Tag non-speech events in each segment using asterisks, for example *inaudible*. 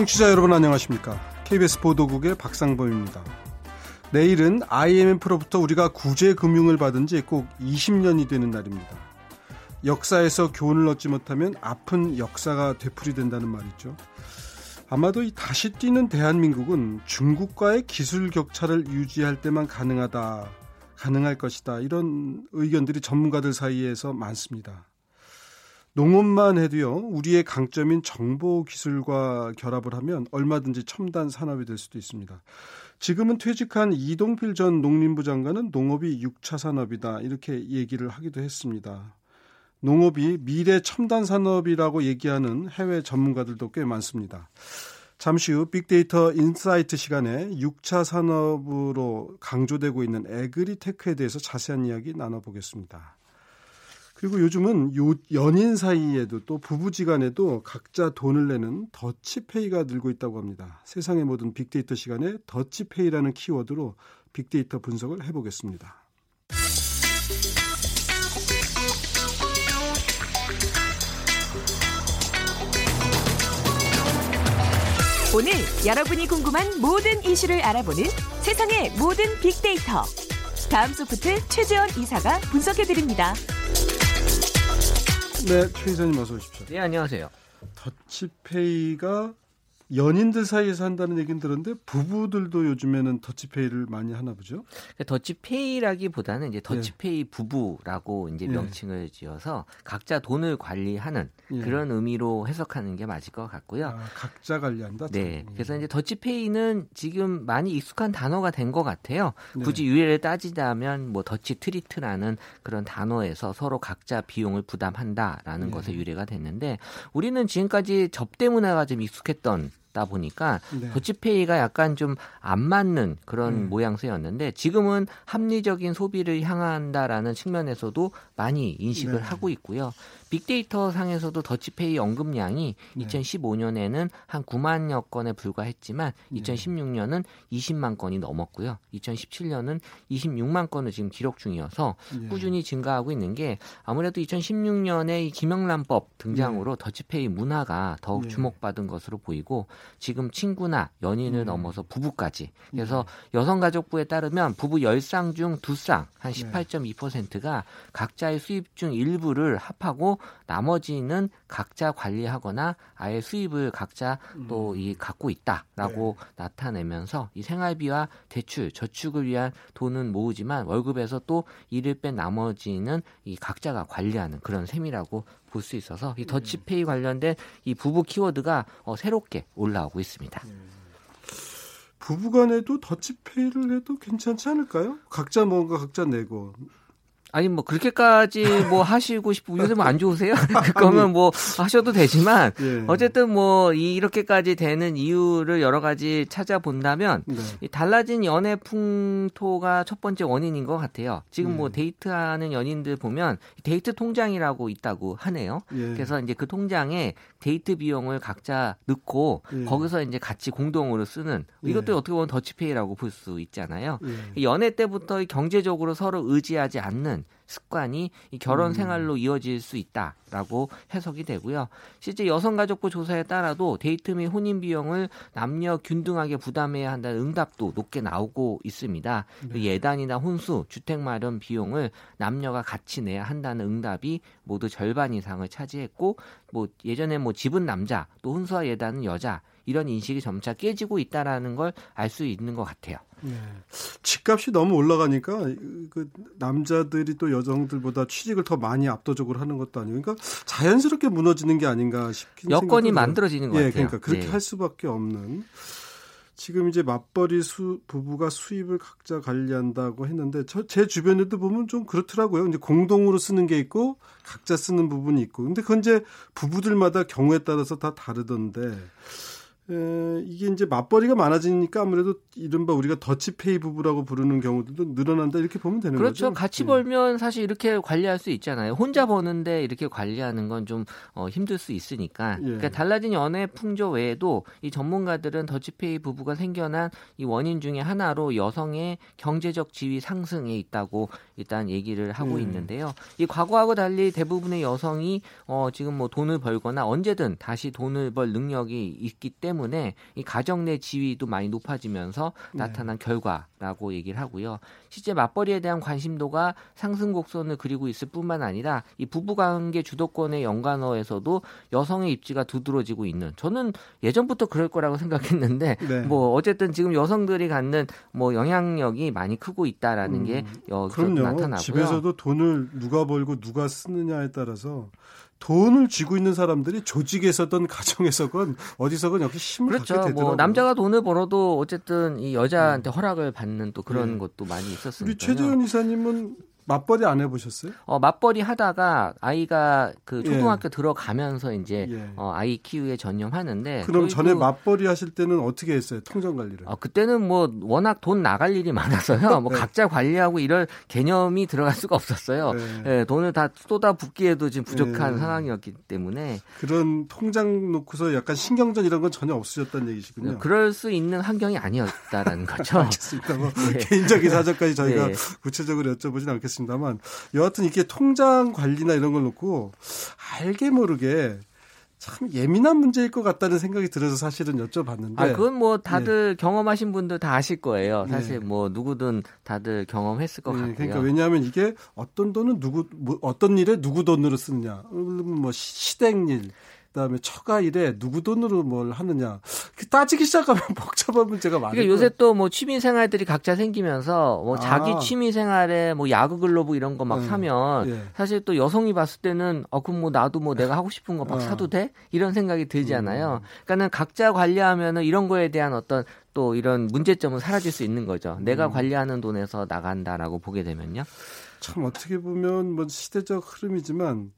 청취자 여러분 안녕하십니까? KBS 보도국의 박상범입니다. 내일은 IMF로부터 우리가 구제 금융을 받은 지 꼭 20년이 되는 날입니다. 역사에서 교훈을 얻지 못하면 아픈 역사가 되풀이된다는 말이죠. 아마도 이 다시 뛰는 대한민국은 중국과의 기술 격차를 유지할 때만 가능하다, 가능할 것이다. 이런 의견들이 전문가들 사이에서 많습니다. 농업만 해도요, 우리의 강점인 정보 기술과 결합을 하면 얼마든지 첨단 산업이 될 수도 있습니다. 지금은 퇴직한 이동필 전 농림부 장관은 농업이 6차 산업이다. 이렇게 얘기를 하기도 했습니다. 농업이 미래 첨단 산업이라고 얘기하는 해외 전문가들도 꽤 많습니다. 잠시 후 빅데이터 인사이트 시간에 6차 산업으로 강조되고 있는 agritech에 대해서 자세한 이야기 나눠보겠습니다. 그리고 요즘은 요 연인 사이에도 또 부부지간에도 각자 돈을 내는 더치페이가 늘고 있다고 합니다. 세상의 모든 빅데이터 시간에 더치페이라는 키워드로 빅데이터 분석을 해보겠습니다. 오늘 여러분이 궁금한 모든 이슈를 알아보는 세상의 모든 빅데이터. 다음 소프트 최재원 이사가 분석해드립니다. 네, 최 이사님 어서 오십시오. 네, 안녕하세요. 더치페이가 연인들 사이에서 한다는 얘기는 들었는데 부부들도 요즘에는 더치페이를 많이 하나 보죠? 그러니까 더치페이라기보다는 이제 더치페이 예. 부부라고 이제 예. 명칭을 지어서 각자 돈을 관리하는 예. 그런 의미로 해석하는 게 맞을 것 같고요. 아, 각자 관리한다. 네. 그래서 이제 더치페이는 지금 많이 익숙한 단어가 된 것 같아요. 네. 굳이 유래를 따지자면 뭐 Dutch treat라는 그런 단어에서 서로 각자 비용을 부담한다라는 네. 것에 유래가 됐는데 우리는 지금까지 접대 문화가 좀 익숙했던 다 보니까 네. 더치페이가 약간 좀 안 맞는 그런 음. 모양새였는데 지금은 합리적인 소비를 향한다라는 측면에서도 많이 인식을 네. 하고 있고요. 빅데이터 상에서도 더치페이 언급량이 네. 2015년에는 한 9만여 건에 불과했지만 2016년은 20만 건이 넘었고요. 2017년은 26만 건을 지금 기록 중이어서 네. 꾸준히 증가하고 있는 게 아무래도 2016년에 이 김영란법 등장으로 네. 더치페이 문화가 더욱 네. 주목받은 것으로 보이고 지금 친구나 연인을 음. 넘어서 부부까지 그래서 네. 여성가족부에 따르면 부부 10쌍 중 2쌍 한 18.2%가 각자의 수입 중 일부를 합하고 나머지는 각자 관리하거나 아예 수입을 각자 또이 음. 갖고 있다라고 네. 나타내면서 이 생활비와 대출, 저축을 위한 돈은 모으지만 월급에서 또 이를 뺀 나머지는 이 각자가 관리하는 그런 셈이라고 볼 수 있어서 이 네. 더치페이 관련된 이 부부 키워드가 어, 새롭게 올라오고 있습니다. 네. 부부간에도 더치페이를 해도 괜찮지 않을까요? 각자 뭔가 각자 내고 아니 뭐 그렇게까지 뭐 *laughs* 하시고 싶고 요새 뭐안 좋으세요? *laughs* 그거면 뭐 하셔도 되지만 예. 어쨌든 뭐 이렇게까지 되는 이유를 여러 가지 찾아본다면 네. 이 달라진 연애 풍토가 첫 번째 원인인 것 같아요. 지금 뭐 예. 데이트하는 연인들 보면 데이트 통장이라고 있다고 하네요. 예. 그래서 이제 그 통장에 데이트 비용을 각자 넣고 예. 거기서 이제 같이 공동으로 쓰는 이것도 예. 어떻게 보면 더치페이라고 볼 수 있잖아요. 예. 연애 때부터 경제적으로 서로 의지하지 않는 습관이 이 결혼 음. 생활로 이어질 수 있다라고 해석이 되고요. 실제 여성가족부 조사에 따라도 데이트 및 혼인 비용을 남녀 균등하게 부담해야 한다는 응답도 높게 나오고 있습니다. 네. 예단이나 혼수, 주택 마련 비용을 남녀가 같이 내야 한다는 응답이 모두 절반 이상을 차지했고 뭐 예전에 뭐 집은 남자, 또 혼수와 예단은 여자 이런 인식이 점차 깨지고 있다라는 걸 알 수 있는 것 같아요. 네. 집값이 너무 올라가니까 그 남자들이 또 여성들보다 취직을 더 많이 압도적으로 하는 것도 아니고 그러니까 자연스럽게 무너지는 게 아닌가 싶긴 여건이 만들어지는 것 예, 같아요. 그러니까 그렇게 네. 할 수밖에 없는 지금 이제 맞벌이 수, 부부가 수입을 각자 관리한다고 했는데 저, 제 주변에도 보면 좀 그렇더라고요. 이제 공동으로 쓰는 게 있고 각자 쓰는 부분이 있고. 근데 그건 이제 부부들마다 경우에 따라서 다 다르던데 에, 이게 이제 맞벌이가 많아지니까 아무래도 이른바 우리가 더치페이 부부라고 부르는 경우들도 늘어난다 이렇게 보면 되는 그렇죠. 거죠. 그렇죠. 같이 네. 벌면 사실 이렇게 관리할 수 있잖아요. 혼자 버는데 이렇게 관리하는 건 좀 어, 힘들 수 있으니까. 예. 그러니까 달라진 연애 풍조 외에도 이 전문가들은 더치페이 부부가 생겨난 이 원인 중에 하나로 여성의 경제적 지위 상승에 있다고 일단 얘기를 하고 예. 있는데요. 이 과거하고 달리 대부분의 여성이 어, 지금 뭐 돈을 벌거나 언제든 다시 돈을 벌 능력이 있기 때문에 때문에 이 가정 내 지위도 많이 높아지면서 네. 나타난 결과라고 얘기를 하고요. 실제 맞벌이에 대한 관심도가 상승 곡선을 그리고 있을 뿐만 아니라 이 부부관계 주도권의 연관어에서도 여성의 입지가 두드러지고 있는 저는 예전부터 그럴 거라고 생각했는데 *laughs* 네. 뭐 어쨌든 지금 여성들이 갖는 뭐 영향력이 많이 크고 있다라는 게 여기서 음, 그럼요. 나타나고요. 집에서도 돈을 누가 벌고 누가 쓰느냐에 따라서 돈을 쥐고 있는 사람들이 조직에서든 가정에서건 어디서건 여기 힘을 그렇죠. 갖게 되더라고요. 뭐 남자가 돈을 벌어도 어쨌든 이 여자한테 허락을 받는 또 그런 네. 것도 많이 있었으니까요. 우리 최재현 이사님은 맞벌이 안 해보셨어요? 어, 맞벌이 하다가 아이가 그 초등학교 들어가면서 이제 예. 어, 아이 키우에 전념하는데 그럼 전에 맞벌이 하실 때는 어떻게 했어요? 통장 관리를? 어, 그때는 뭐 워낙 돈 나갈 일이 많아서요. *laughs* 뭐 네. 각자 관리하고 이럴 개념이 들어갈 수가 없었어요. 네. 예, 돈을 다 쏟아 붓기에도 지금 부족한 네. 상황이었기 때문에 그런 통장 놓고서 약간 신경전 이런 건 전혀 없으셨다는 얘기시군요. 그럴 수 있는 환경이 아니었다라는 거죠. *laughs* 알겠습니다. 뭐 *laughs* 네. 개인적인 사정까지 저희가 네. 구체적으로 여쭤보진 않겠습니다 만 여하튼 이게 통장 관리나 이런 걸 놓고 알게 모르게 참 예민한 문제일 것 같다는 생각이 들어서 사실은 여쭤봤는데 아, 그건 뭐 다들 경험하신 분들 다 아실 거예요. 사실 네. 뭐 누구든 다들 경험했을 것 예, 같고요. 그러니까 왜냐하면 이게 어떤 돈은 누구 뭐 어떤 일에 누구 돈으로 쓰느냐, 뭐 시댁일, 그다음에 처가 일에 누구 돈으로 뭘 하느냐 그 따지기 시작하면 *laughs* 복잡한 문제가 많아요. 그러니까 요새 또 뭐 취미 생활들이 각자 생기면서 뭐 아. 자기 취미 생활에 뭐 야구 글로브 이런 거막 음, 사면 예. 사실 또 여성이 봤을 때는 어 그럼 뭐 나도 뭐 내가 하고 싶은 거막 어. 사도 돼? 이런 생각이 음. 들잖아요. 그러니까는 각자 관리하면은 이런 거에 대한 어떤 또 이런 문제점은 사라질 수 있는 거죠. 내가 음. 관리하는 돈에서 나간다라고 보게 되면요. 참 어떻게 보면 뭐 시대적 흐름이지만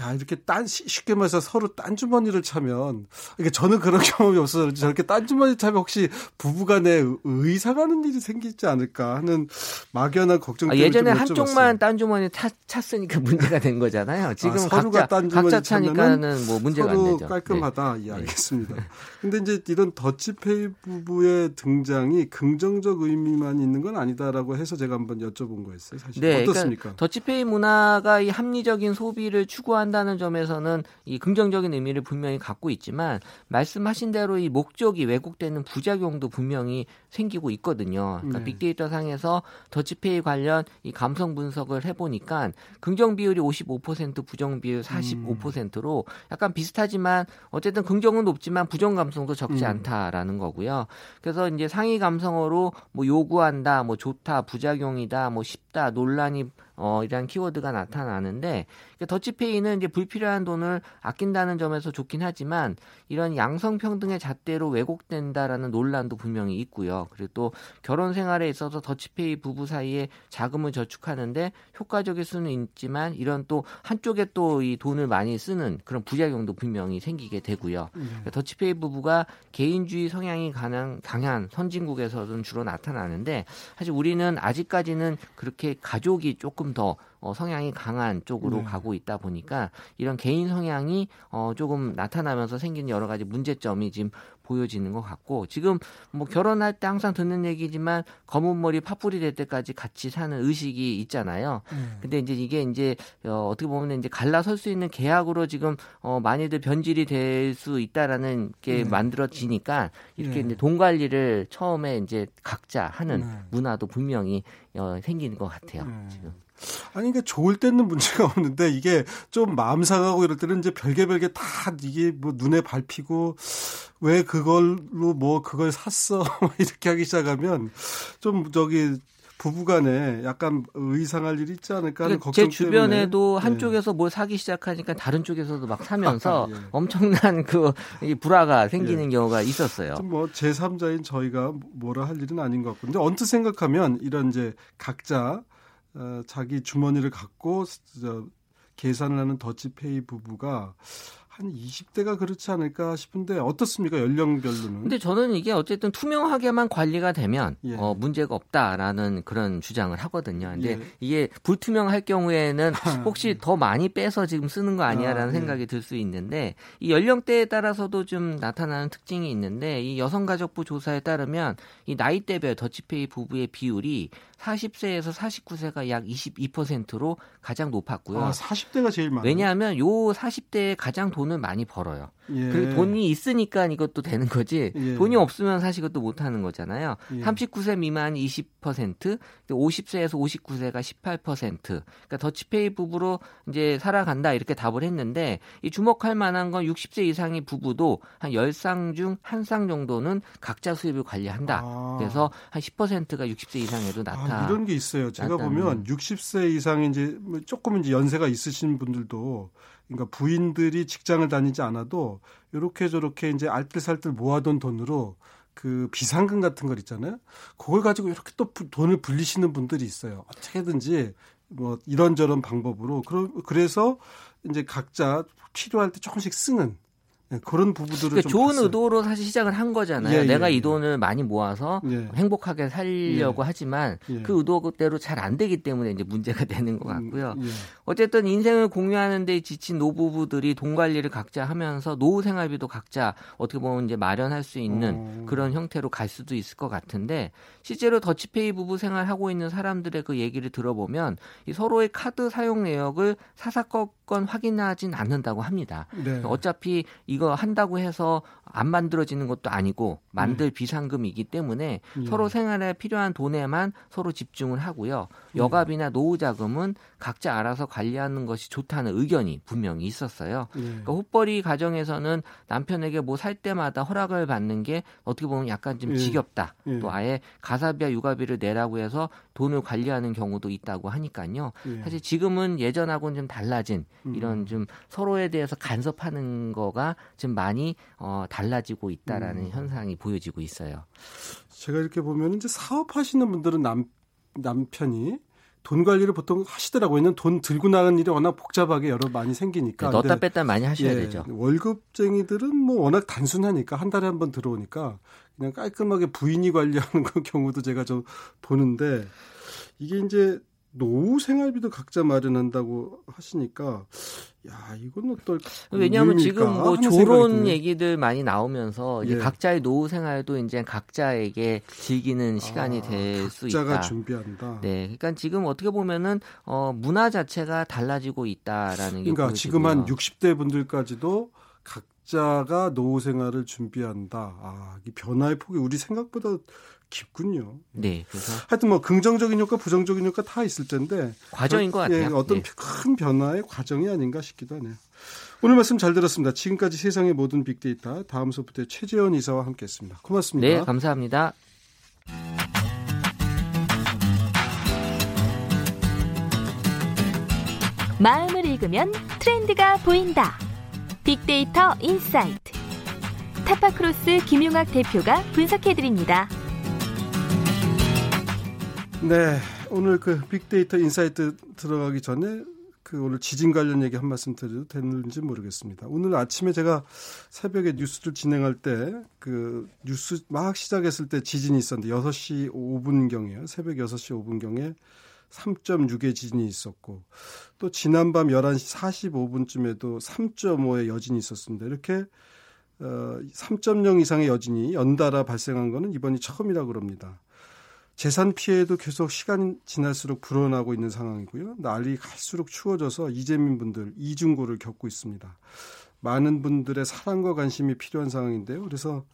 야 이렇게 딴 시- 쉽게 말해서 서로 딴 주머니를 차면 이게 저는 그런 *laughs* 경험이 없어서 저렇게 딴 주머니 차면 혹시 부부 간에 의- 의상하는 일이 생기지 않을까 하는 막연한 걱정 아, 예전에 좀 한쪽만. 딴 주머니 차, 찼으니까 문제가 된 거잖아요. 지금 서로가 각자 딴 주머니 각자 차니까는 뭐 문제가 안 되죠. 네. 깔끔하다. 예, 알겠습니다. 근데 이제 이런 더치페이 부부의 등장이 긍정적 의미만 있는 건 아니다라고 해서 제가 한번 여쭤본 거였어요. 사실 네, 어떻습니까? 그러니까 더치페이 문화가 이 합리적인 소비를 추구한다는 점에서는 이 긍정적인 의미를 분명히 갖고 있지만 말씀하신 대로 이 목적이 왜곡되는 부작용도 분명히 생기고 있거든요. 그러니까 네. 빅데이터 상에서 더치페이 관련 이 감성 분석을 해보니까 긍정 비율이 55% 부정 비율 45%로 약간 비슷하지만 어쨌든 긍정은 높지만 부정 감성도 적지 음. 않다라는 거고요. 그래서 이제 상위 감성어로 뭐 요구한다, 뭐 좋다, 부작용이다, 뭐 쉽다, 논란이 어, 이런 키워드가 나타나는데 더치페이는 이제 불필요한 돈을 아낀다는 점에서 좋긴 하지만 이런 양성평등의 잣대로 왜곡된다라는 논란도 분명히 있고요. 그리고 또 결혼 생활에 있어서 더치페이 부부 사이에 자금을 저축하는데 효과적일 수는 있지만 이런 또 한쪽에 또 이 돈을 많이 쓰는 그런 부작용도 분명히 생기게 되고요. 그러니까 더치페이 부부가 개인주의 성향이 강한, 강한 선진국에서는 주로 나타나는데 사실 우리는 아직까지는 그렇게 가족이 조금 더 어, 성향이 강한 쪽으로 네. 가고 있다 보니까 이런 개인 성향이 어, 조금 나타나면서 생기는 여러 가지 문제점이 지금 보여지는 것 같고 지금 뭐 결혼할 때 항상 듣는 얘기지만 검은 머리 파뿌리 될 때까지 같이 사는 의식이 있잖아요. 근데 이제 이게 이제 어, 어떻게 보면 이제 갈라설 수 있는 계약으로 지금 어, 많이들 변질이 될 수 있다라는 게 네. 만들어지니까 이렇게 네. 이제 돈 관리를 처음에 이제 각자 하는 네. 문화도 분명히 어, 생기는 것 같아요. 네. 지금. 아니, 그러니까 좋을 때는 문제가 *laughs* 없는데 이게 좀 마음 상하고 이럴 때는 이제 별개 별개 다 이게 뭐 눈에 밟히고 왜 그걸로 뭐 그걸 샀어 *laughs* 이렇게 하기 시작하면 좀 저기 부부간에 약간 의상할 일이 있지 않을까 하는 그러니까 걱정 제 주변에도 때문에. 한쪽에서 뭘 사기 시작하니까 다른 쪽에서도 막 사면서 *laughs* 예. 엄청난 그이 불화가 생기는 경우가 있었어요. 좀뭐 제3자인 저희가 뭐라 할 일은 아닌 것 같고. 근데 언뜻 생각하면 이런 이제 각자 어, 자기 주머니를 갖고 저, 계산을 하는 더치페이 부부가 한 20대가 그렇지 않을까 싶은데 어떻습니까? 연령별로는. 근데 저는 이게 어쨌든 투명하게만 관리가 되면 예. 어, 문제가 없다라는 그런 주장을 하거든요. 근데 예. 이게 불투명할 경우에는 *laughs* 혹시 더 많이 빼서 지금 쓰는 거 아니야라는 아, 예. 생각이 들수 있는데 이 연령대에 따라서도 좀 나타나는 특징이 있는데 이 여성가족부 조사에 따르면 이 나이대별 더치페이 부부의 비율이 40세에서 49세가 약 22%로 가장 높았고요. 아, 40대가 제일 많아요. 왜냐하면 요 40대에 가장 돈을 많이 벌어요. 예. 그리고 돈이 있으니까 이것도 되는 거지. 예. 돈이 없으면 사실 그것도 못 하는 거잖아요. 예. 39세 미만 20%, 50세에서 59세가 18%. 그러니까 더치페이 부부로 이제 살아간다 이렇게 답을 했는데 이 주목할 만한 건 60세 이상의 부부도 한 10쌍 중한쌍 정도는 각자 수입을 관리한다. 아. 그래서 한 10%가 60세 이상에도 나타. 아, 이런 게 있어요. 제가 보면 60세 이상의 이제 뭐 조금 이제 연세가 있으신 분들도 그러니까 부인들이 직장을 다니지 않아도 이렇게 저렇게 이제 알뜰살뜰 모아둔 돈으로 그 비상금 같은 걸 있잖아요. 그걸 가지고 이렇게 또 돈을 불리시는 분들이 있어요. 어떻게든지 뭐 이런저런 방법으로 그래서 이제 각자 필요할 때 조금씩 쓰는 네, 그런 부부들을 그러니까 좋은 봤어요. 의도로 사실 시작을 한 거잖아요. 예, 예, 내가 이 예. 돈을 많이 모아서 예. 행복하게 살려고 예. 하지만 예. 그 의도대로 잘 안 되기 때문에 이제 문제가 *laughs* 되는 것 같고요. 음, 어쨌든 인생을 공유하는 데 지친 노부부들이 돈 관리를 각자 하면서 노후 생활비도 각자 어떻게 보면 이제 마련할 수 있는 어. 그런 형태로 갈 수도 있을 것 같은데 실제로 더치페이 부부 생활하고 있는 사람들의 그 얘기를 들어보면 이 서로의 카드 사용 내역을 사사건 건 확인하진 않는다고 합니다. 네. 어차피 이거 한다고 해서 안 만들어지는 것도 아니고 만들 음. 비상금이기 때문에 음. 서로 생활에 필요한 돈에만 서로 집중을 하고요. 음. 여갑이나 노후 자금은 각자 알아서 관리하는 것이 좋다는 의견이 분명히 있었어요. 네. 그러니까 헛벌이 가정에서는 남편에게 뭐 살 때마다 허락을 받는 게 어떻게 보면 약간 좀 예. 지겹다. 예. 또 아예 가사비와 육아비를 내라고 해서 돈을 관리하는 경우도 있다고 하니까요. 예. 사실 지금은 예전하고는 좀 달라진 이런 음. 좀 서로에 대해서 간섭하는 거가 좀 많이 어, 달라지고 있다라는 음. 현상이 보여지고 있어요. 제가 이렇게 보면 이제 사업하시는 분들은 남 남편이 돈 관리를 보통 하시더라고요. 있는 돈 들고 나가는 일이 워낙 복잡하게 여러 많이 생기니까. 네, 넣었다 뺐다 많이 하셔야 예, 되죠. 월급쟁이들은 뭐 워낙 단순하니까 한 달에 한 번 들어오니까 그냥 깔끔하게 부인이 관리하는 *laughs* 그 경우도 제가 좀 보는데 이게 이제 노후 생활비도 각자 마련한다고 하시니까 야 이건 어떨까? 왜냐하면 지금 뭐 조론 얘기들 많이 나오면서 이제 예. 각자의 노후 생활도 이제 각자에게 즐기는 시간이 아, 될수 있다. 각자가 준비한다. 네, 그러니까 지금 어떻게 보면은 어, 문화 자체가 달라지고 있다라는 게 그러니까 보여지고요. 지금 한 60대 분들까지도 각자가 노후 생활을 준비한다. 아, 이 변화의 폭이 우리 생각보다 깊군요. 네. 그래서 하여튼 뭐 긍정적인 효과, 부정적인 효과 다 있을 텐데 과정인 것 같아요. 예, 어떤 네. 큰 변화의 과정이 아닌가 싶기도 하네요. 오늘 말씀 잘 들었습니다. 지금까지 세상의 모든 빅데이터 다음 소프트의 최재원 이사와 함께했습니다. 고맙습니다. 네, 감사합니다. 마음을 읽으면 트렌드가 보인다. 빅데이터 인사이트. 타파크로스 김용학 대표가 분석해드립니다. 네, 오늘 그 빅데이터 인사이트 들어가기 전에 그 오늘 지진 관련 얘기 한 말씀 드려도 되는지 모르겠습니다. 오늘 아침에 제가 새벽에 뉴스를 진행할 때 그 뉴스 막 시작했을 때 지진이 있었는데 6시 5분경에요. 새벽 6시 5분경에 3.6의 지진이 있었고 또 지난밤 11시 45분쯤에도 3.5의 여진이 있었습니다. 이렇게 어, 3.0 이상의 여진이 연달아 발생한 것은 이번이 처음이라고 그럽니다. 재산 피해도 계속 시간이 지날수록 불어나고 있는 상황이고요. 날이 갈수록 추워져서 이재민 분들 이중고를 겪고 있습니다. 많은 분들의 사랑과 관심이 필요한 상황인데요. 그래서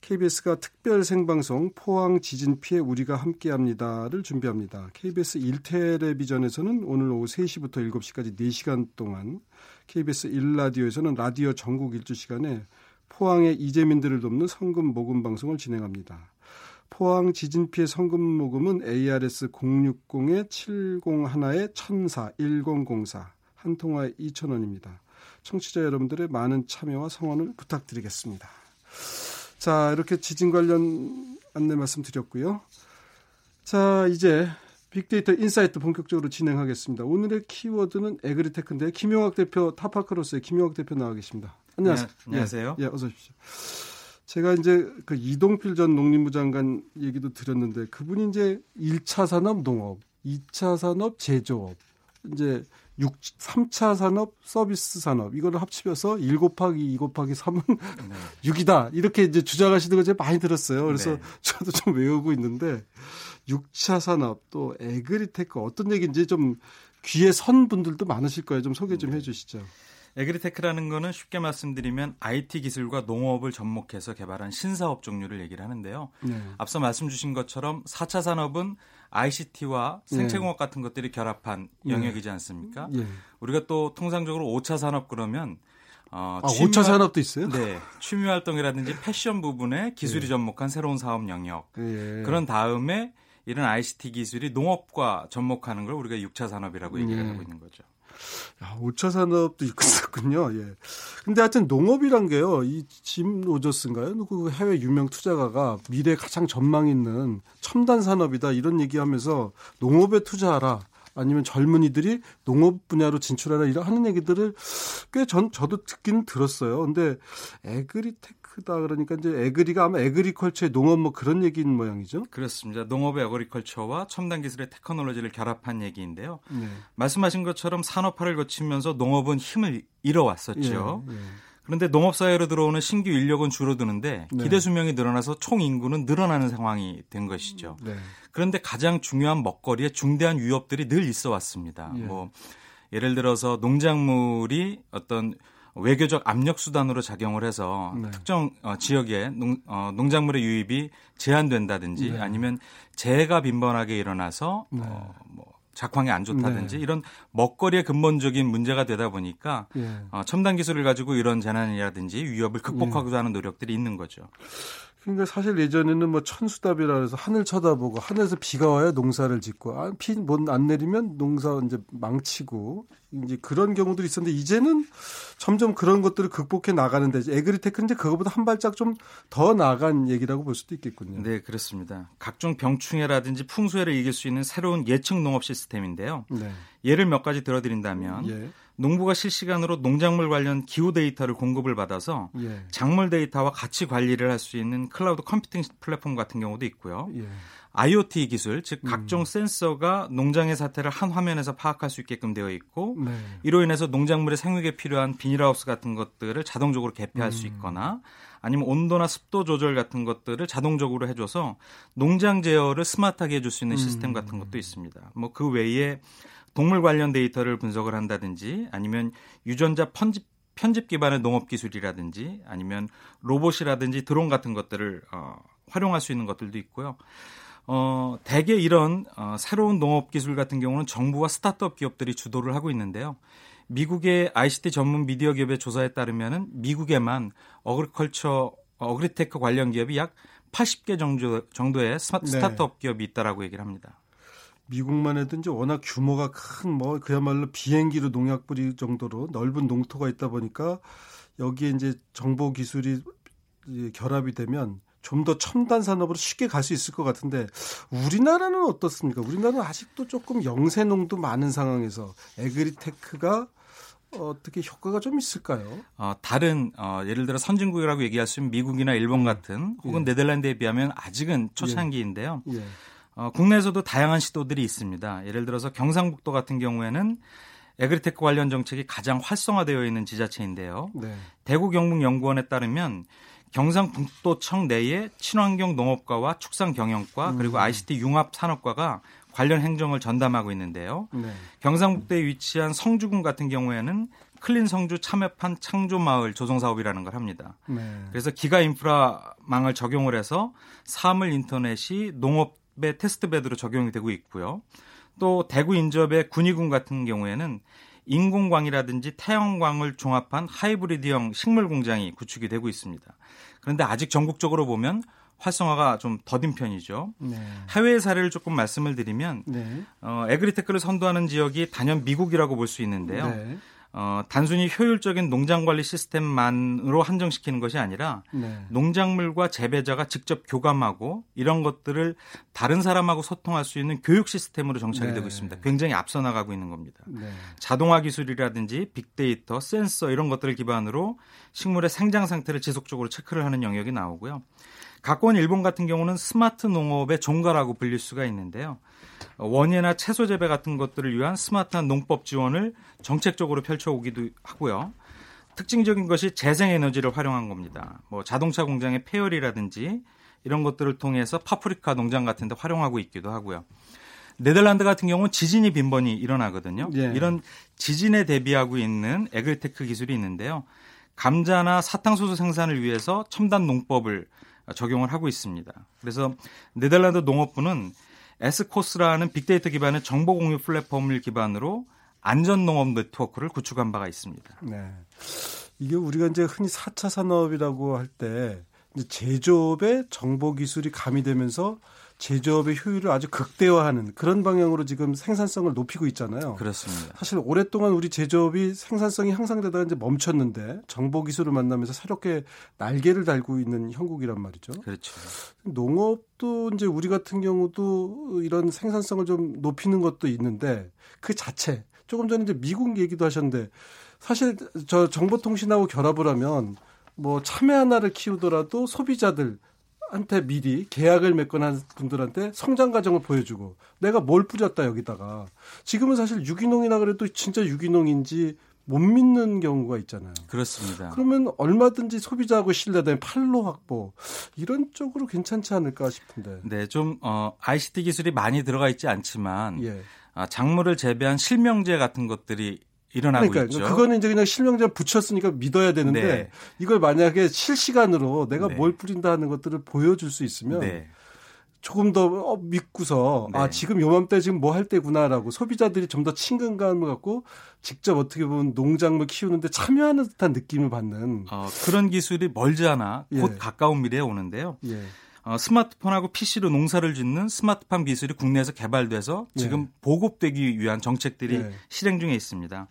KBS가 특별 생방송 포항 지진 피해 우리가 함께합니다를 준비합니다. KBS 1텔레비전에서는 오늘 오후 3시부터 7시까지 4시간 동안 KBS 1라디오에서는 라디오 전국 일주 시간에 포항의 이재민들을 돕는 성금 모금 방송을 진행합니다. 포항 지진 피해 성금 모금은 ARS 060에 701에 1004 1004 한 통화에 2,000원입니다. 청취자 여러분들의 많은 참여와 성원을 부탁드리겠습니다. 자, 이렇게 지진 관련 안내 말씀드렸고요. 자, 이제 빅데이터 인사이트 본격적으로 진행하겠습니다. 오늘의 키워드는 agritech인데 김용학 대표 타파크로스의 김용학 대표 나와 계십니다. 안녕하세요. 네, 안녕하세요. 예, 어서 오십시오. 제가 이제 그 이동필 전 농림부 장관 얘기도 드렸는데 그분이 이제 1차 산업 농업, 2차 산업 제조업, 이제 6, 3차 산업 서비스 산업 이거를 합치면서 1 곱하기 2 곱하기 3은 네. *laughs* 6이다. 이렇게 이제 주장하시는 걸 제가 많이 들었어요. 그래서 네. *laughs* 저도 좀 외우고 있는데 6차 산업 또 agritech 어떤 얘기인지 좀 귀에 선 분들도 많으실 거예요. 좀 소개 좀 네. 해 주시죠. agritech라는 거는 쉽게 말씀드리면 IT 기술과 농업을 접목해서 개발한 신사업 종류를 얘기를 하는데요. 네. 앞서 말씀 주신 것처럼 4차 산업은 ICT와 생체공학 네. 같은 것들이 결합한 네. 영역이지 않습니까? 네. 우리가 또 통상적으로 5차 산업 그러면 어, 아, 취미 5차 산업도 있어요? 네. 취미 활동이라든지 패션 부분에 기술이 예. 접목한 새로운 사업 영역. 예. 그런 다음에 이런 ICT 기술이 농업과 접목하는 걸 우리가 6차 산업이라고 얘기를 예. 하고 있는 거죠. 야, 5차 산업도 있었군요. 예. 근데 하여튼 농업이란 게요. 이 짐 로저스인가요? 그 해외 유명 투자가가 미래 가장 전망 있는 첨단 산업이다 이런 얘기하면서 농업에 투자하라. 아니면 젊은이들이 농업 분야로 진출하라 이런 하는 얘기들을 꽤 전 저도 듣긴 들었어요. 근데 agritech다 그러니까 이제 agri가 아마 agriculture의 농업 뭐 그런 얘기인 모양이죠. 그렇습니다. 농업의 에그리컬처와 첨단 기술의 테크놀로지를 결합한 얘기인데요. 네. 말씀하신 것처럼 산업화를 거치면서 농업은 힘을 잃어왔었죠. 예, 예. 그런데 농업사회로 들어오는 신규 인력은 줄어드는데 네. 기대 수명이 늘어나서 총 인구는 늘어나는 상황이 된 것이죠. 네. 그런데 가장 중요한 먹거리에 중대한 위협들이 늘 있어 왔습니다. 예. 뭐 예를 들어서 농작물이 어떤 외교적 압력 수단으로 작용을 해서 네. 특정 어, 지역에 농, 어, 농작물의 유입이 제한된다든지 네. 아니면 재해가 빈번하게 일어나서 네. 어, 뭐 작황이 안 좋다든지 네. 이런 먹거리의 근본적인 문제가 되다 보니까 예. 어, 첨단 기술을 가지고 이런 재난이라든지 위협을 극복하고자 예. 하는 노력들이 있는 거죠. 그러니까 사실 예전에는 뭐 천수답이라 해서 하늘 쳐다보고 하늘에서 비가 와야 농사를 짓고 아, 비안 내리면 농사 이제 망치고 이제 그런 경우들이 있었는데 이제는 점점 그런 것들을 극복해 나가는데 에그리테크는 이제 그거보다 한 발짝 좀 더 나간 얘기라고 볼 수도 있겠군요. 네, 그렇습니다. 각종 병충해라든지 풍수해를 이길 수 있는 새로운 예측 농업 시스템인데요. 네. 예를 몇 가지 들어드린다면 예. 농부가 실시간으로 농작물 관련 기후 데이터를 공급을 받아서 예. 작물 데이터와 같이 관리를 할 수 있는 cloud computing 플랫폼 같은 경우도 있고요. 예. IoT 기술, 즉 음. 각종 음. 센서가 농장의 상태를 한 화면에서 파악할 수 있게끔 되어 있고 네. 이로 인해서 농작물의 생육에 필요한 비닐하우스 같은 것들을 자동적으로 개폐할 음. 수 있거나 아니면 온도나 습도 조절 같은 것들을 자동적으로 해줘서 농장 제어를 스마트하게 해줄 수 있는 시스템 음. 같은 것도 있습니다. 뭐 그 외에 동물 관련 데이터를 분석을 한다든지 아니면 유전자 편집 편집 기반의 농업 기술이라든지 아니면 로봇이라든지 드론 같은 것들을 어, 활용할 수 있는 것들도 있고요. 어, 대개 이런 어, 새로운 농업 기술 같은 경우는 정부와 스타트업 기업들이 주도를 하고 있는데요. 미국의 ICT 전문 미디어 기업의 조사에 따르면은 미국에만 agriculture agritech 관련 기업이 약 80개 정도 정도의 네. 스타트업 기업이 있다라고 얘기를 합니다. 미국만 해도 이제 워낙 규모가 큰 뭐 그야말로 비행기로 농약 뿌릴 정도로 넓은 농토가 있다 보니까 여기에 이제 정보 기술이 결합이 되면 좀 더 첨단 산업으로 쉽게 갈 수 있을 것 같은데 우리나라는 어떻습니까? 우리나라는 아직도 조금 영세농도 많은 상황에서 agritech가 어떻게 효과가 좀 있을까요? 어, 다른 어, 예를 들어 선진국이라고 얘기할 수 있는 미국이나 일본 같은 혹은 예. 네덜란드에 비하면 아직은 초창기인데요. 예. 예. 어, 국내에서도 다양한 시도들이 있습니다. 예를 들어서 경상북도 같은 경우에는 agritech 관련 정책이 가장 활성화되어 있는 지자체인데요. 네. 대구 경북연구원에 따르면 경상북도청 내에 친환경 농업과와 축산 경영과 음. 그리고 ICT 융합 산업과가 관련 행정을 전담하고 있는데요. 네. 경상북도에 위치한 성주군 같은 경우에는 클린 성주 참외팜 창조 마을 조성 사업이라는 걸 합니다. 네. 그래서 기가 인프라망을 적용을 해서 사물 인터넷이 농업의 test bed로 적용이 되고 있고요. 또 대구 인접의 군위군 같은 경우에는 인공광이라든지 태양광을 종합한 하이브리드형 식물 공장이 구축이 되고 있습니다. 그런데 아직 전국적으로 보면 활성화가 좀 더딘 편이죠. 네. 해외 사례를 조금 말씀을 드리면 네. 어, agritech를 선도하는 지역이 단연 미국이라고 볼 수 있는데요. 네. 어, 단순히 효율적인 농장 관리 시스템만으로 한정시키는 것이 아니라 네. 농작물과 재배자가 직접 교감하고 이런 것들을 다른 사람하고 소통할 수 있는 교육 시스템으로 정착이 네. 되고 있습니다. 굉장히 앞서 나가고 있는 겁니다. 네. 자동화 기술이라든지 빅데이터, 센서 이런 것들을 기반으로 식물의 생장 상태를 지속적으로 체크를 하는 영역이 나오고요. 가까운 일본 같은 경우는 스마트 농업의 종가라고 불릴 수가 있는데요. 원예나 채소 재배 같은 것들을 위한 스마트한 농법 지원을 정책적으로 펼쳐오기도 하고요. 특징적인 것이 재생에너지를 활용한 겁니다. 뭐 자동차 공장의 폐열이라든지 이런 것들을 통해서 파프리카 농장 같은 데 활용하고 있기도 하고요. 네덜란드 같은 경우는 지진이 빈번히 일어나거든요. 예. 이런 지진에 대비하고 있는 agritech 기술이 있는데요. 감자나 사탕수수 생산을 위해서 첨단 농법을 적용을 하고 있습니다. 그래서 네덜란드 농업부는 에스코스라는 빅데이터 기반의 정보 공유 플랫폼을 기반으로 안전 농업 네트워크를 구축한 바가 있습니다. 네. 이게 우리가 이제 흔히 4차 산업이라고 할 때 제조업에 정보 기술이 가미되면서 제조업의 효율을 아주 극대화하는 그런 방향으로 지금 생산성을 높이고 있잖아요. 그렇습니다. 사실 오랫동안 우리 제조업이 생산성이 향상되다가 이제 멈췄는데 정보 기술을 만나면서 새롭게 날개를 달고 있는 형국이란 말이죠. 그렇죠. 농업도 이제 우리 같은 경우도 이런 생산성을 좀 높이는 것도 있는데 그 자체 조금 전에 이제 미국 얘기도 하셨는데 사실 저 정보통신하고 결합을 하면 뭐 참외 하나를 키우더라도 소비자들 한테 미리 계약을 맺거나 한 분들한테 성장 과정을 보여주고 내가 뭘 뿌렸다 여기다가 지금은 사실 유기농이나 그래도 진짜 유기농인지 못 믿는 경우가 있잖아요. 그렇습니다. 그러면 얼마든지 소비자하고 신뢰된 판로 확보 이런 쪽으로 괜찮지 않을까 싶은데. 네, 좀 어, ICT 기술이 많이 들어가 있지 않지만 예. 아, 작물을 재배한 실명제 같은 것들이 일어나고 그러니까 있죠. 그거는 이제 그냥 실명제 붙였으니까 믿어야 되는데 네. 이걸 만약에 실시간으로 내가 네. 뭘 뿌린다 하는 것들을 보여줄 수 있으면 네. 조금 더 어, 믿고서 네. 아 지금 요맘때 지금 뭐 할 때구나라고 소비자들이 좀 더 친근감을 갖고 직접 어떻게 보면 농작물 키우는데 참여하는 듯한 느낌을 받는 어, 그런 기술이 멀지 않아 곧 예. 가까운 미래에 오는데요. 예. 어, 스마트폰하고 PC로 농사를 짓는 스마트팜 기술이 국내에서 개발돼서 지금 예. 보급되기 위한 정책들이 예. 실행 중에 있습니다.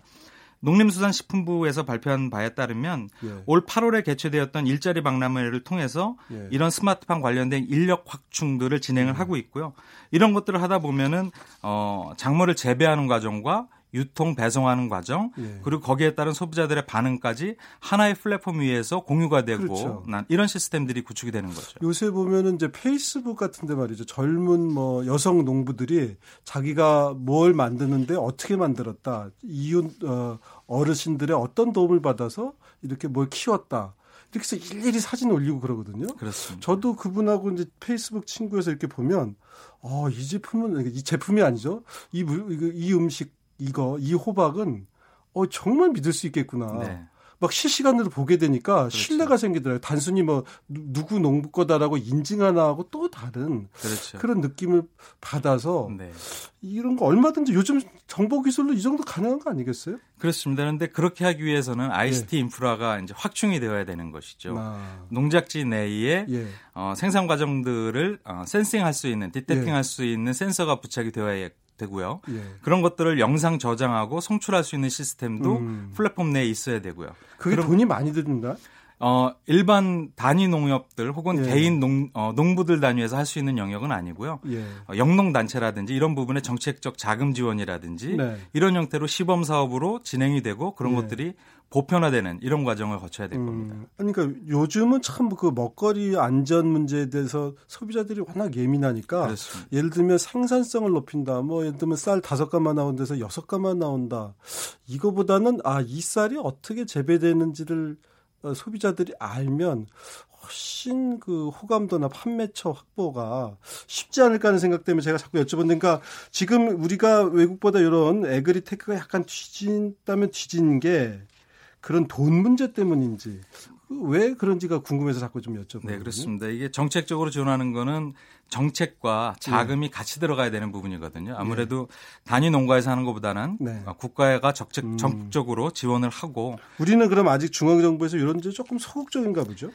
농림수산식품부에서 발표한 바에 따르면 예. 올 8월에 개최되었던 일자리 박람회를 통해서 예. 이런 스마트팜 관련된 인력 확충들을 진행을 하고 있고요. 이런 것들을 하다 보면은 어 작물을 재배하는 과정과 유통 배송하는 과정 예. 그리고 거기에 따른 소비자들의 반응까지 하나의 플랫폼 위에서 공유가 되고 그렇죠. 난 이런 시스템들이 구축이 되는 거죠. 요새 보면은 이제 페이스북 같은데 말이죠. 젊은 뭐 여성 농부들이 자기가 뭘 만드는데 어떻게 만들었다. 이웃 어, 어르신들의 어떤 도움을 받아서 이렇게 뭘 키웠다. 이렇게 해서 일일이 사진 올리고 그러거든요. 그렇습니다. 저도 그분하고 이제 페이스북 친구에서 이렇게 보면 어, 이 제품은 이 제품이 아니죠. 이, 이 음식 이거 이 호박은 어 정말 믿을 수 있겠구나. 네. 막 실시간으로 보게 되니까 신뢰가 생기더라고요. 단순히 뭐 누- 누구 농부 거다라고 인증 하나 하고 또 다른 그렇죠. 그런 느낌을 받아서 네. 이런 거 얼마든지 요즘 정보 기술로 이 정도 가능한 거 아니겠어요? 그렇습니다. 그런데 그렇게 하기 위해서는 ICT 인프라가 이제 확충이 되어야 되는 것이죠. 네. 아, 농작지 내에 예. 어, 생산 과정들을 어, 센싱할 수 있는, 디텍팅할 수 있는 센서가 부착이 되어야 되고요. 예. 그런 것들을 영상 저장하고 송출할 수 있는 시스템도 음. 플랫폼 내에 있어야 되고요. 그게 그럼- 돈이 많이 든다. 어, 일반 단위 농협들 혹은 예. 개인 농, 어, 농부들 단위에서 할 수 있는 영역은 아니고요. 예. 어, 영농단체라든지 이런 부분의 정책적 자금 지원이라든지 네. 이런 형태로 시범 사업으로 진행이 되고 그런 예. 것들이 보편화되는 이런 과정을 거쳐야 될 겁니다. 음, 그러니까 요즘은 참 그 먹거리 안전 문제에 대해서 소비자들이 워낙 예민하니까 그렇습니다. 예를 들면 생산성을 높인다. 뭐 예를 들면 쌀 다섯 가마 나온 데서 여섯 가마 나온다. 이거보다는 아, 이 쌀이 어떻게 재배되는지를 어, 소비자들이 알면 훨씬 그 호감도나 판매처 확보가 쉽지 않을까 하는 생각 때문에 제가 자꾸 여쭤봤는데 그러니까 지금 우리가 외국보다 이런 에그리테크가 약간 뒤진다면 뒤진 게 그런 돈 문제 때문인지 왜 그런지가 궁금해서 자꾸 좀 여쭤보거든요. 네, 그렇습니다. 이게 정책적으로 지원하는 거는 정책과 자금이 같이 들어가야 되는 부분이거든요. 아무래도 단위 농가에서 하는 것보다는 네. 어, 국가가 적극, 음. 적극적으로 지원을 하고 우리는 그럼 아직 중앙정부에서 이런 데 조금 소극적인가 보죠?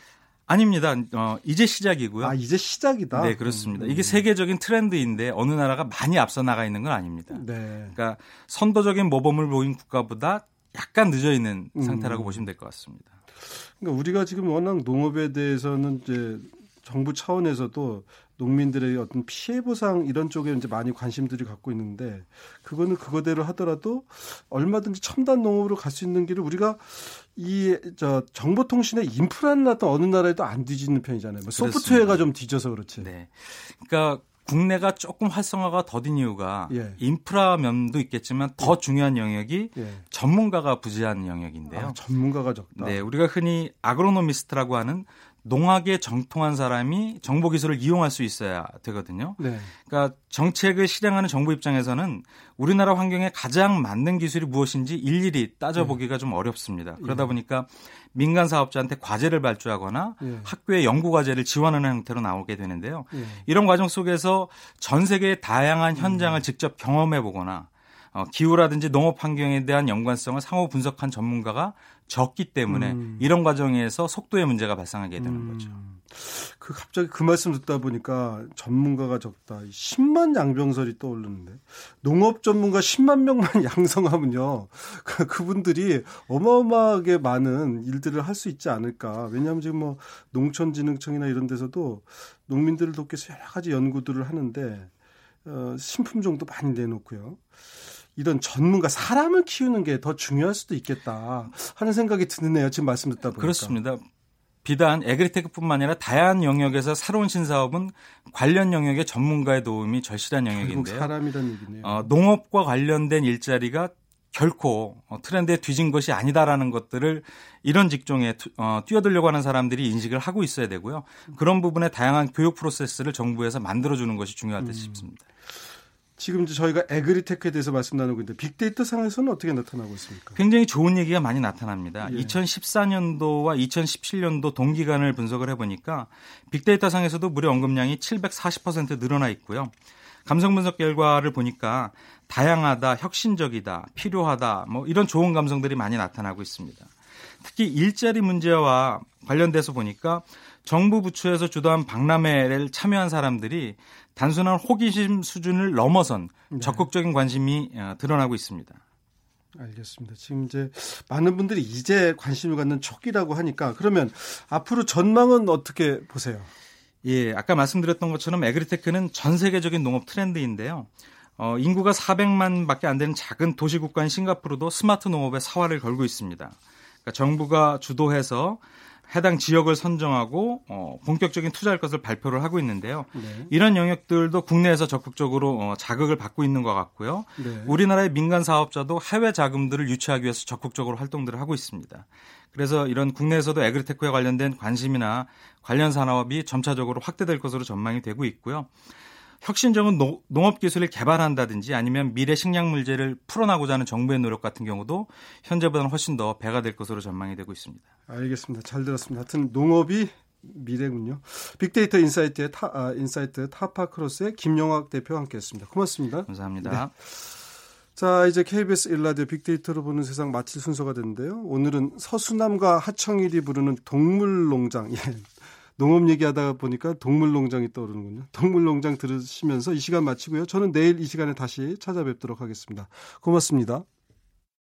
아닙니다. 어, 이제 시작이고요. 아 이제 시작이다. 네, 그렇습니다. 음. 이게 세계적인 트렌드인데 어느 나라가 많이 앞서 나가 있는 건 아닙니다. 네. 그러니까 선도적인 모범을 보인 국가보다 약간 늦어 있는 음. 상태라고 보시면 될 것 같습니다. 그러니까 우리가 지금 워낙 농업에 대해서는 이제 정부 차원에서도 농민들의 어떤 피해 보상 이런 쪽에 이제 많이 관심들이 갖고 있는데 그거는 그거대로 하더라도 얼마든지 첨단 농업으로 갈 수 있는 길을 우리가 이 저 정보통신의 인프라는 어떤 어느 나라에도 안 뒤지는 편이잖아요. 뭐 소프트웨어가 좀 뒤져서 그렇지. 네. 그러니까 국내가 조금 활성화가 더딘 이유가 예. 인프라 면도 있겠지만 더 중요한 영역이 예. 전문가가 부재한 영역인데요. 아, 전문가가 적다. 네, 우리가 흔히 아그로노미스트라고 하는 농학에 정통한 사람이 정보 기술을 이용할 수 있어야 되거든요. 네. 그러니까 정책을 실행하는 정부 입장에서는 우리나라 환경에 가장 맞는 기술이 무엇인지 일일이 따져보기가 네. 좀 어렵습니다. 그러다 예. 보니까 민간 사업자한테 과제를 발주하거나 예. 학교의 연구 과제를 지원하는 형태로 나오게 되는데요. 예. 이런 과정 속에서 전 세계의 다양한 현장을 음. 직접 경험해 보거나 어, 기후라든지 농업 환경에 대한 연관성을 상호 분석한 전문가가 적기 때문에 음. 이런 과정에서 속도의 문제가 발생하게 되는 음. 거죠. 그 갑자기 그 말씀 듣다 보니까 전문가가 적다. 10만 양병설이 떠오르는데 농업 전문가 10만 명만 *laughs* 양성하면요. 그, 그분들이 어마어마하게 많은 일들을 할 수 있지 않을까. 왜냐하면 지금 뭐 농촌진흥청이나 이런 데서도 농민들을 돕기 위해서 여러 가지 연구들을 하는데 어, 신품종도 많이 내놓고요. 이런 전문가 사람을 키우는 게 더 중요할 수도 있겠다 하는 생각이 드네요. 지금 말씀 듣다 보니까. 그렇습니다. 비단 에그리테크뿐만 아니라 다양한 영역에서 새로운 신사업은 관련 영역의 전문가의 도움이 절실한 영역인데요. 사람이란 얘기네요. 어, 농업과 관련된 일자리가 결코 어, 트렌드에 뒤진 것이 아니다라는 것들을 이런 직종에 어, 뛰어들려고 하는 사람들이 인식을 하고 있어야 되고요. 그런 부분에 다양한 교육 프로세스를 정부에서 만들어주는 것이 중요하다 음. 싶습니다. 지금 이제 저희가 에그리테크에 대해서 말씀 나누고 있는데 빅데이터 상에서는 어떻게 나타나고 있습니까? 굉장히 좋은 얘기가 많이 나타납니다. 예. 2014년도와 2017년도 동기간을 분석을 해보니까 빅데이터 상에서도 무료 언급량이 740% 늘어나 있고요. 감성 분석 결과를 보니까 다양하다, 혁신적이다, 필요하다, 뭐 이런 좋은 감성들이 많이 나타나고 있습니다. 특히 일자리 문제와 관련돼서 보니까 정부 부처에서 주도한 박람회를 참여한 사람들이 단순한 호기심 수준을 넘어선 네. 적극적인 관심이 어, 드러나고 있습니다. 알겠습니다. 지금 이제 많은 분들이 이제 관심을 갖는 초기라고 하니까 그러면 앞으로 전망은 어떻게 보세요? 예, 아까 말씀드렸던 것처럼 에그리테크는 전 세계적인 농업 트렌드인데요. 어, 인구가 400만밖에 안 되는 작은 도시 국가인 싱가포르도 스마트 농업에 사활을 걸고 있습니다. 그러니까 정부가 주도해서 해당 지역을 선정하고 어, 본격적인 투자할 것을 발표를 하고 있는데요. 네. 이런 영역들도 국내에서 적극적으로 어, 자극을 받고 있는 것 같고요. 네. 우리나라의 민간 사업자도 해외 자금들을 유치하기 위해서 적극적으로 활동들을 하고 있습니다. 그래서 이런 국내에서도 agritech에 관련된 관심이나 관련 산업이 점차적으로 확대될 것으로 전망이 되고 있고요. 혁신적인 노, 농업 기술을 개발한다든지 아니면 미래 식량 문제를 풀어나고자 하는 정부의 노력 같은 경우도 현재보다는 훨씬 더 배가 될 것으로 전망이 되고 있습니다. 알겠습니다. 잘 들었습니다. 하여튼 농업이 미래군요. 빅데이터 인사이트의 타, 아, 인사이트 타파크로스의 김영학 대표와 함께했습니다. 고맙습니다. 감사합니다. 네. 자, 이제 KBS 일라디오 빅데이터로 보는 세상 마칠 순서가 됐는데요. 오늘은 서수남과 하청일이 부르는 동물농장. *laughs* 예. 농업 얘기하다 보니까 동물농장이 떠오르는군요. 동물농장 들으시면서 이 시간 마치고요. 저는 내일 이 시간에 다시 찾아뵙도록 하겠습니다. 고맙습니다.